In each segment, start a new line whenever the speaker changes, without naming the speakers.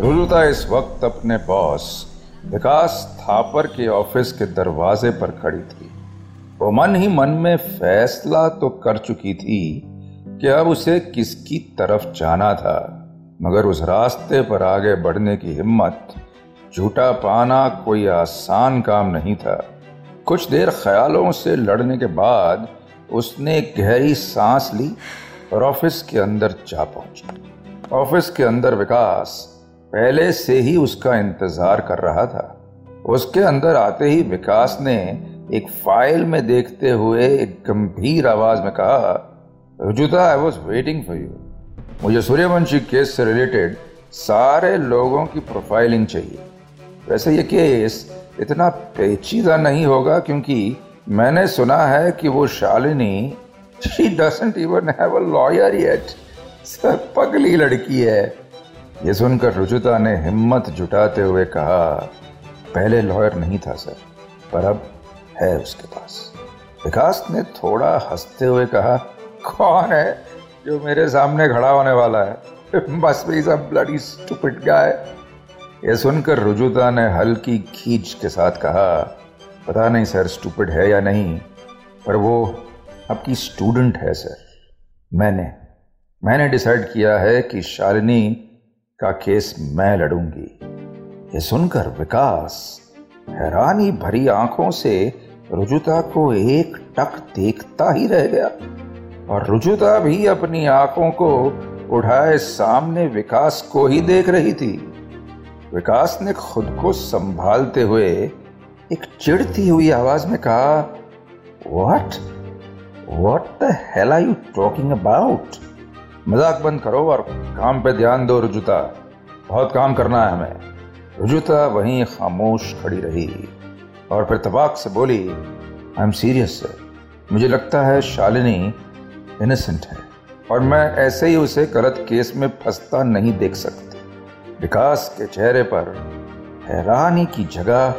रुजुता इस वक्त अपने बॉस विकास थापर के ऑफ़िस के दरवाजे पर खड़ी थी। वो मन ही मन में फैसला तो कर चुकी थी कि अब उसे किसकी तरफ़ जाना था, मगर उस रास्ते पर आगे बढ़ने की हिम्मत, झूठा पाना कोई आसान काम नहीं था। कुछ देर ख्यालों से लड़ने के बाद उसने गहरी सांस ली और ऑफ़िस के अंदर जा पहुँची। ऑफ़िस के अंदर विकास पहले से ही उसका इंतज़ार कर रहा था। उसके अंदर आते ही विकास ने एक फ़ाइल में देखते हुए एक गंभीर आवाज़ में कहा, Rujuta I was waiting for you मुझे सूर्यवंशी केस से रिलेटेड सारे लोगों की प्रोफाइलिंग चाहिए। वैसे ये केस इतना पेचीदा नहीं होगा क्योंकि मैंने सुना है कि वो Shalini she doesn't even have a lawyer yet sir पगली लड़की है। ये सुनकर रुजुता ने हिम्मत जुटाते हुए कहा, पहले लॉयर नहीं था, सर, पर अब है उसके पास. विकास ने थोड़ा हँसते हुए कहा, कौन है जो मेरे सामने खड़ा होने वाला है? बस भी सब ब्लडी स्टूपिड गाय ये सुनकर रुजुता ने हल्की खींच के साथ कहा, पता नहीं, सर स्टूपिड है या नहीं, पर वो आपकी स्टूडेंट है, सर। मैंने मैंने डिसाइड किया है कि शालिनी का केस मैं लड़ूँगी। ये सुनकर विकास हैरानी भरी आँखों से रुजुता को एक टक देखता ही रह गया और रुजुता भी अपनी आँखों को उठाए सामने विकास को ही देख रही थी। विकास ने खुद को संभालते हुए एक चिढ़ती हुई आवाज़ में कहा what what the hell are you talking about मज़ाक बंद करो और काम पे ध्यान दो, रुजुता। बहुत काम करना है हमें। रुजुता, वहीं खामोश खड़ी रही। और फिर तबाक से बोली आई एम सीरियस मुझे लगता है शालिनी इनोसेंट है। और मैं ऐसे ही उसे गलत केस में फंसता नहीं देख सकती। विकास के चेहरे पर हैरानी की जगह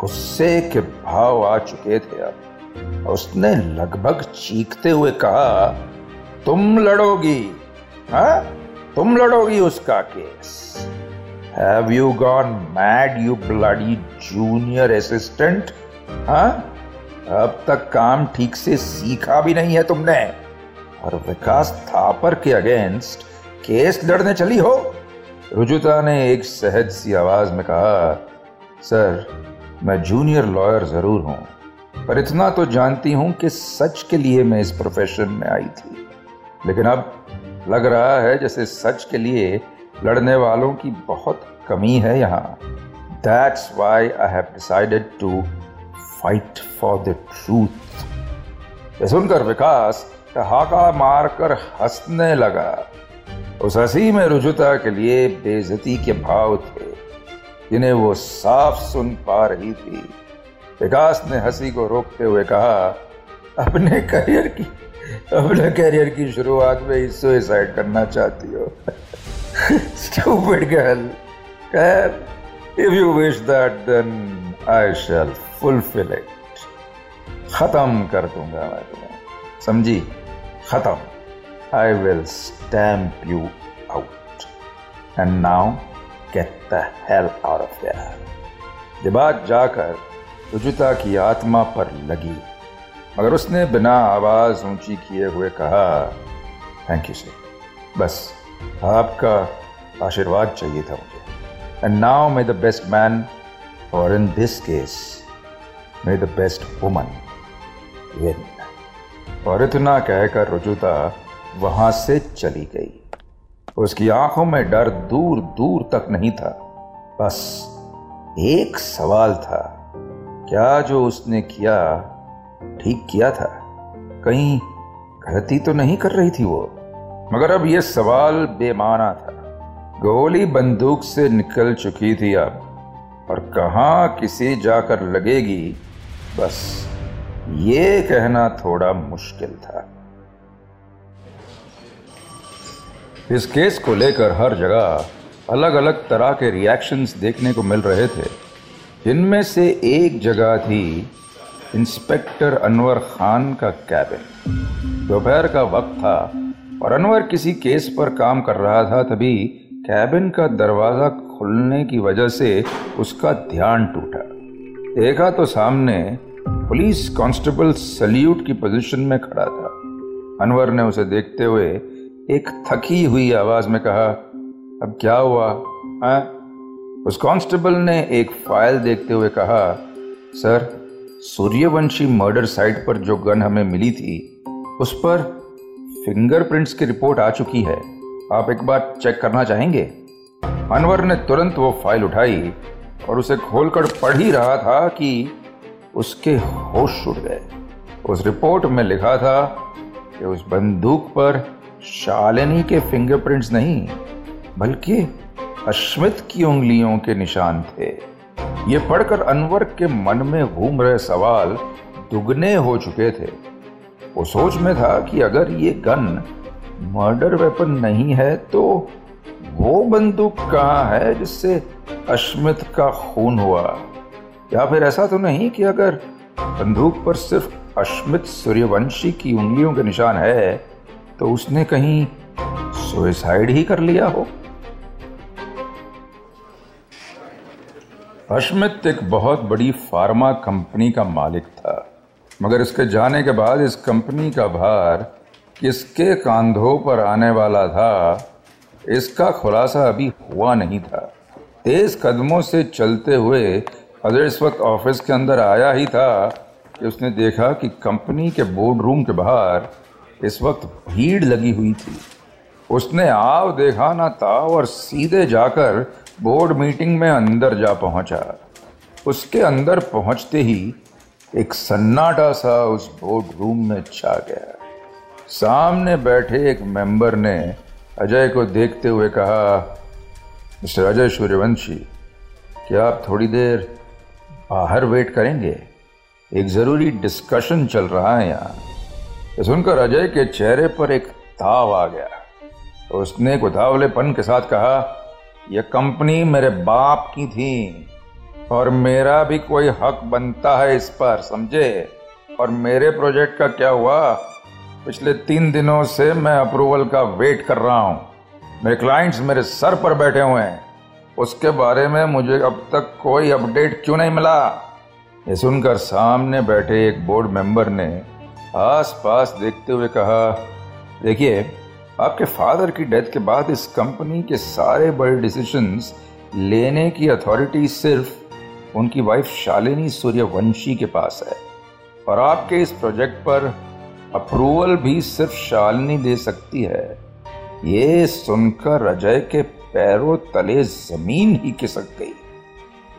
गुस्से के भाव आ चुके थे अब। उसने लगभग चीखते हुए कहा, तुम लड़ोगी। हा? तुम लड़ोगी उसका case. Have you gone mad you bloody junior assistant हाँ? अब तक काम ठीक से सीखा भी नहीं है तुमने। और विकास थापर के अगेंस्ट केस लड़ने चली हो? रुजुता ने एक सहज सी आवाज़ में कहा, सर, मैं जूनियर लॉयर ज़रूर हूँ, पर इतना तो जानती हूँ कि सच के लिए मैं इस प्रोफेशन में आई थी। लेकिन अब लग रहा है जैसे सच के लिए लड़ने वालों की बहुत कमी है यहाँ। That's why I have decided to fight for the truth सुनकर विकास ठहाका मारकर हंसने लगा। उस हँसी में रुजुता के लिए बेजती के भाव थे, जिन्हें वो साफ़ सुन पा रही थी। विकास ने हँसी को रोकते हुए कहा, अपने करियर की अपने करियर की शुरुआत में ही सुसाइड करना चाहती हो। Stupid girl if you wish that then I shall fulfil it खत्म कर दूँगा मैं तुम्हें। समझी? खत्म। I will stamp you out and now hell out of here. ये बात जाकर रुजुता की आत्मा पर लगी। मगर उसने बिना आवाज़ ऊँची किए हुए कहा थैंक यू सर बस, आपका आशीर्वाद चाहिए था मुझे. And now may the best man और in this case may the best woman win और इतना कहकर रुजुता वहाँ से चली गई। उसकी आँखों में डर दूर दूर तक नहीं था। बस एक सवाल था, क्या जो उसने किया ठीक किया था। कहीं गलती तो नहीं कर रही थी वो। मगर अब यह सवाल बेमाना था। गोली बंदूक से निकल चुकी थी अब। और कहा किसी जाकर लगेगी? बस ये कहना थोड़ा मुश्किल था। इस केस को लेकर हर जगह अलग अलग तरह के रिएक्शंस देखने को मिल रहे थे। जिनमें से एक जगह थी इंस्पेक्टर अनवर खान का कैबिन। दोपहर का वक्त था और अनवर किसी केस पर काम कर रहा था तभी कैबिन का दरवाज़ा खुलने की वजह से उसका ध्यान टूटा। देखा तो सामने पुलिस कांस्टेबल सल्यूट की पोजीशन में खड़ा था। अनवर ने उसे देखते हुए एक थकी हुई आवाज़ में कहा, अब क्या हुआ? है? उस कांस्टेबल ने एक फ़ाइल देखते हुए कहा, सर सूर्यवंशी मर्डर साइट पर जो गन हमें मिली थी, उस पर फिंगरप्रिंट्स की रिपोर्ट आ चुकी है। आप एक बार चेक करना चाहेंगे? अनवर ने तुरंत वो फ़ाइल उठाई और उसे खोलकर पढ़ ही रहा था कि उसके होश उड़ गए। उस रिपोर्ट में लिखा था कि उस बंदूक पर शालिनी के फिंगरप्रिंट्स नहीं, बल्कि अश्मित की उंगलियों के निशान थे। ये पढ़कर अनवर के मन में घूम रहे सवाल दुगने हो चुके थे। वो सोच में था कि अगर ये गन मर्डर वेपन नहीं है तो वो बंदूक कहाँ है जिससे अश्मित का खून हुआ? या फिर ऐसा तो नहीं कि अगर बंदूक पर सिर्फ़ अश्मित सूर्यवंशी की उंगलियों के निशान है तो उसने कहीं सुइसाइड ही कर लिया हो? अश्मित एक बहुत बड़ी फार्मा कंपनी का मालिक था। मगर इसके जाने के बाद इस कंपनी का भार किसके कांधों पर आने वाला था, इसका खुलासा अभी हुआ नहीं था। तेज कदमों से चलते हुए अजय इस वक्त ऑफ़िस के अंदर आया ही था कि उसने देखा कि कंपनी के बोर्ड रूम के बाहर इस वक्त भीड़ लगी हुई थी। उसने आव देखा ना था और सीधे जाकर बोर्ड मीटिंग में अंदर जा पहुँचा। उसके अंदर पहुँचते ही एक सन्नाटा सा उस बोर्ड रूम में छा गया। सामने बैठे एक मेंबर ने अजय को देखते हुए कहा, मिस्टर अजय सूर्यवंशी, क्या आप थोड़ी देर बाहर वेट करेंगे? एक ज़रूरी डिस्कशन चल रहा है यहाँ। सुनकर अजय के चेहरे पर एक ताव आ गया। उसने एक उतावलेपन के साथ कहा यह कंपनी मेरे बाप की थी और मेरा भी कोई हक बनता है इस पर, समझे? और मेरे प्रोजेक्ट का क्या हुआ? पिछले तीन दिनों से मैं अप्रूवल का वेट कर रहा हूँ। मेरे क्लाइंट्स मेरे सर पर बैठे हुए हैं। उसके बारे में मुझे अब तक कोई अपडेट क्यों नहीं मिला? ये सुनकर सामने बैठे एक बोर्ड मेंबर ने आस पास देखते हुए कहा, देखिए आपके फादर की डेथ के बाद इस कंपनी के सारे बड़े डिसीजंस लेने की अथॉरिटी सिर्फ़ उनकी वाइफ शालिनी सूर्यवंशी के पास है। और आपके इस प्रोजेक्ट पर अप्रूवल भी सिर्फ़ शालिनी दे सकती है। ये सुनकर अजय के पैरों तले ज़मीन ही खिसक गई।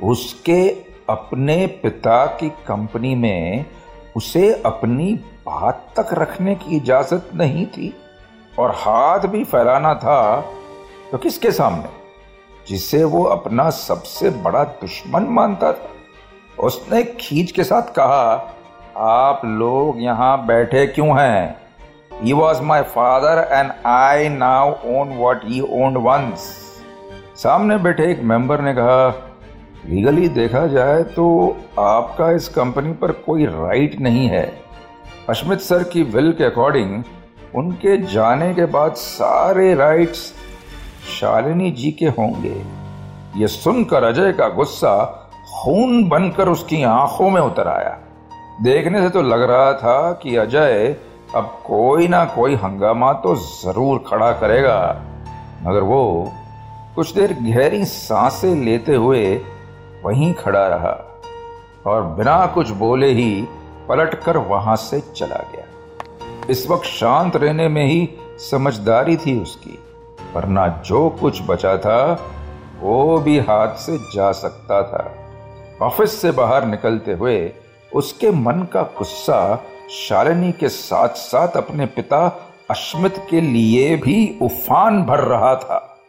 उसके अपने पिता की कंपनी में उसे अपनी बात तक रखने की इजाज़त नहीं थी। और हाथ भी फैलाना था तो किसके सामने? जिसे वो अपना सबसे बड़ा दुश्मन मानता था। उसने खींच के साथ कहा, आप लोग यहाँ बैठे क्यों हैं? He was my father and I now own what he own once सामने बैठे एक मेंबर ने कहा लीगली देखा जाए तो आपका इस कंपनी पर कोई राइट नहीं है। अश्मित सर की विल के अकॉर्डिंग उनके जाने के बाद सारे राइट्स शालिनी जी के होंगे। ये सुनकर अजय का गुस्सा खून बनकर उसकी आँखों में उतर आया। देखने से तो लग रहा था कि अजय अब कोई ना कोई हंगामा तो ज़रूर खड़ा करेगा। मगर वो कुछ देर गहरी साँसें लेते हुए वहीं खड़ा रहा और बिना कुछ बोले ही पलटकर वहाँ से चला गया। इस वक्त शांत रहने में ही समझदारी थी उसकी वरना जो कुछ बचा था, वो भी हाथ से जा सकता था। ऑफ़िस से बाहर निकलते हुए उसके मन का गुस्सा शालिनी के साथ साथ अपने पिता अश्मित के लिए भी उफान भर रहा था।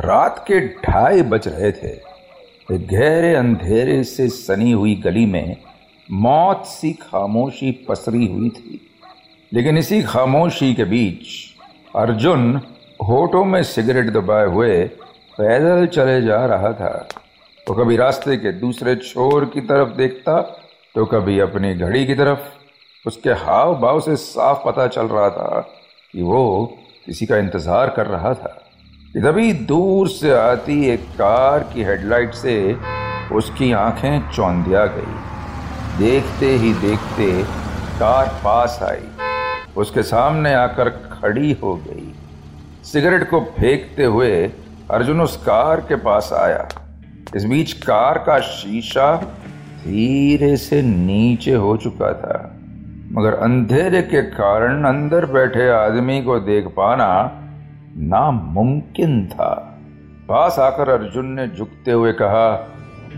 रात के ढाई बज रहे थे। गहरे अंधेरे से सनी हुई गली में मौत सी खामोशी पसरी हुई थी। लेकिन इसी खामोशी के बीच अर्जुन होठों में सिगरेट दबाए हुए पैदल चले जा रहा था। तो कभी रास्ते के दूसरे छोर की तरफ़ देखता तो कभी अपनी घड़ी की तरफ़। उसके हाव भाव से साफ़ पता चल रहा था कि वो किसी का इंतज़ार कर रहा था। तभी दूर से आती एक कार की हेडलाइट से उसकी आँखें चौंधिया गई। देखते ही देखते कार पास आई। उसके सामने आकर खड़ी हो गई। सिगरेट को फेंकते हुए अर्जुन उस कार के पास आया। इस बीच कार का शीशा धीरे से नीचे हो चुका था। मगर अंधेरे के कारण अंदर बैठे आदमी को देख पाना नामुमकिन था। पास आकर अर्जुन ने झुकते हुए कहा,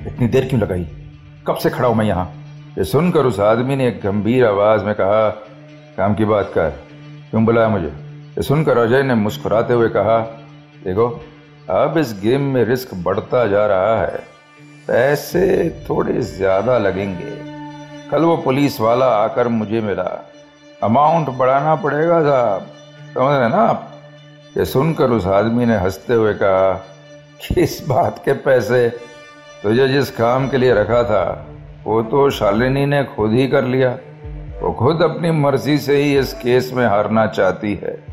इतनी देर क्यों लगाई? कब से खड़ा हूँ मैं यहाँ? ये सुनकर उस आदमी ने एक गंभीर आवाज़ में कहा, काम की बात कर, क्यों बुलाया मुझे? ये सुनकर अजय ने मुस्कुराते हुए कहा, देखो, अब इस गेम में रिस्क बढ़ता जा रहा है। पैसे थोड़े ज़्यादा लगेंगे। कल वो पुलिस वाला आकर मुझे मिला। अमाउंट बढ़ाना पड़ेगा साहब। समझ रहे ना आप? ये सुनकर उस आदमी ने हँसते हुए कहा किस बात के पैसे तुझे जिस काम के लिए रखा था वो तो शालिनी ने खुद ही कर लिया। वो खुद अपनी मर्ज़ी से ही इस केस में हारना चाहती है।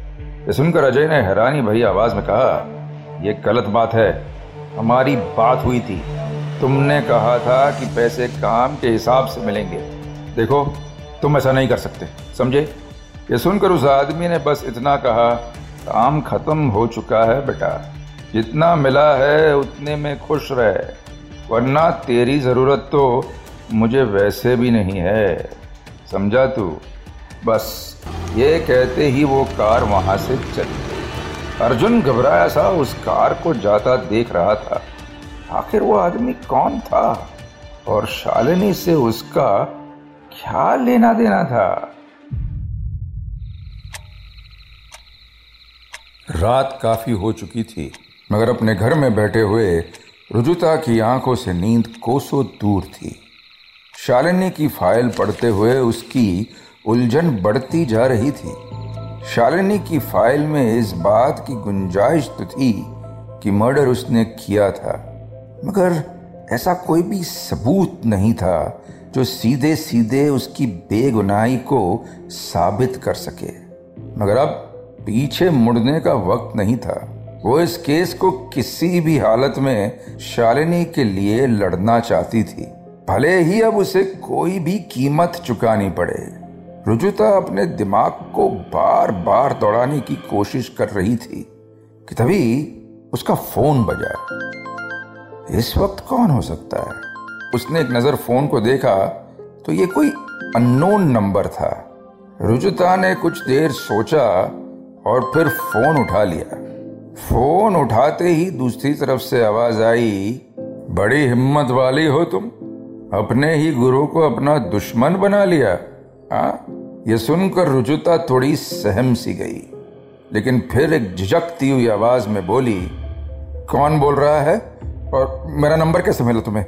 ये सुनकर अजय ने हैरानी भरी आवाज़ में कहा यह गलत बात है। हमारी बात हुई थी। तुमने कहा था कि पैसे काम के हिसाब से मिलेंगे। देखो, तुम ऐसा नहीं कर सकते। समझे? ये सुनकर उस आदमी ने बस इतना कहा, काम खत्म हो चुका है बेटा। जितना मिला है, उतने में खुश रहे। वरना तेरी ज़रूरत तो मुझे वैसे भी नहीं है। समझा तू? बस ये कहते ही वो कार वहाँ से चली गई। अर्जुन घबराया सा, उस कार को जाता देख रहा था। आखिर वो आदमी कौन था? और शालिनी से उसका क्या लेना देना था? रात काफ़ी हो चुकी थी, मगर अपने घर में बैठे हुए रुजुता की आँखों से नींद कोसों दूर थी। शालिनी की फ़ाइल पढ़ते हुए उसकी उलझन बढ़ती जा रही थी। शालिनी की फ़ाइल में इस बात की गुंजाइश तो थी कि मर्डर उसने किया था। मगर ऐसा कोई भी सबूत नहीं था जो सीधे सीधे उसकी बेगुनाही को साबित कर सके। मगर अब पीछे मुड़ने का वक्त नहीं था। वो इस केस को किसी भी हालत में शालिनी के लिए लड़ना चाहती थी। भले ही अब उसे कोई भी कीमत चुकानी पड़े। रुजुता अपने दिमाग को बार बार दौड़ाने की कोशिश कर रही थी कि तभी उसका फ़ोन बजा। इस वक्त कौन हो सकता है? उसने एक नज़र फ़ोन को देखा तो ये कोई अननोन नंबर था। रुजुता ने कुछ देर सोचा और फिर फ़ोन उठा लिया। फ़ोन उठाते ही दूसरी तरफ़ से आवाज़ आई, बड़ी हिम्मत वाली हो तुम। अपने ही गुरु को अपना दुश्मन बना लिया। आ? ये सुनकर रुजुता थोड़ी सहम सी गई। लेकिन फिर एक झिझकती हुई आवाज़ में बोली, कौन बोल रहा है? और मेरा नंबर कैसे मिला तुम्हें?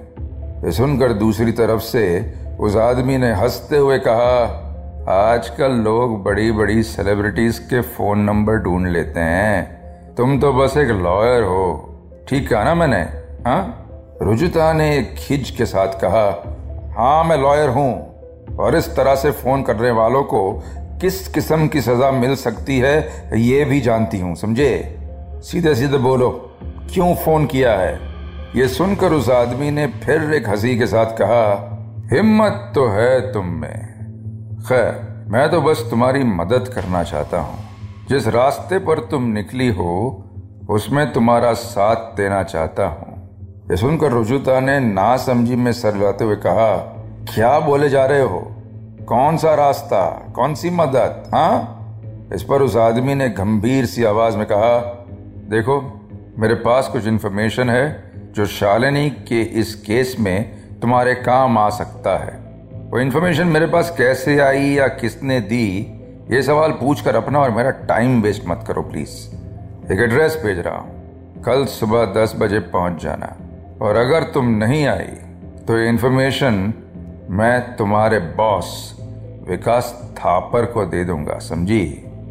ये सुनकर दूसरी तरफ़ से उस आदमी ने हँसते हुए कहा, आजकल लोग बड़ी बड़ी सेलिब्रिटीज के फ़ोन नंबर ढूंढ लेते हैं। तुम तो बस एक लॉयर हो। ठीक कहा ना मैंने? हाँ? रुजुता ने एक खिज के साथ कहा हाँ मैं लॉयर हूँ और इस तरह से फ़ोन करने वालों को किस किस्म की सजा मिल सकती है, ये भी जानती हूँ, समझे? सीधे सीधे बोलो, क्यों फ़ोन किया है? ये सुनकर उस आदमी ने फिर एक हँसी के साथ कहा, हिम्मत तो है तुम में। खैर, मैं तो बस तुम्हारी मदद करना चाहता हूँ। जिस रास्ते पर तुम निकली हो, उसमें तुम्हारा साथ देना चाहता हूँ। ये सुनकर रुजुता ने ना समझी में सर जाते हुए कहा, क्या बोले जा रहे हो? कौन सा रास्ता? कौन सी मदद? हाँ? इस पर उस आदमी ने गंभीर सी आवाज़ में कहा, देखो, मेरे पास कुछ इन्फॉर्मेशन है जो शालिनी के इस केस में तुम्हारे काम आ सकता है। वो इन्फॉर्मेशन मेरे पास कैसे आई या किसने दी, ये सवाल पूछकर अपना और मेरा टाइम वेस्ट मत करो प्लीज़ एक एड्रेस भेज रहा हूँ। कल सुबह दस बजे पहुँच जाना। और अगर तुम नहीं आई तो ये इन्फॉर्मेशन मैं तुम्हारे बॉस विकास थापर को दे दूँगा, समझी?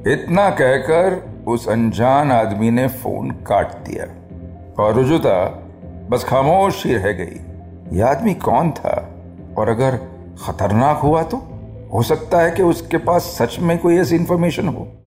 इतना कहकर उस अनजान आदमी ने फ़ोन काट दिया। और रुजुता, बस खामोश ही रह गई। यह आदमी कौन था? और अगर खतरनाक हुआ तो? हो सकता है कि उसके पास सच में कोई ऐसी इंफॉर्मेशन हो।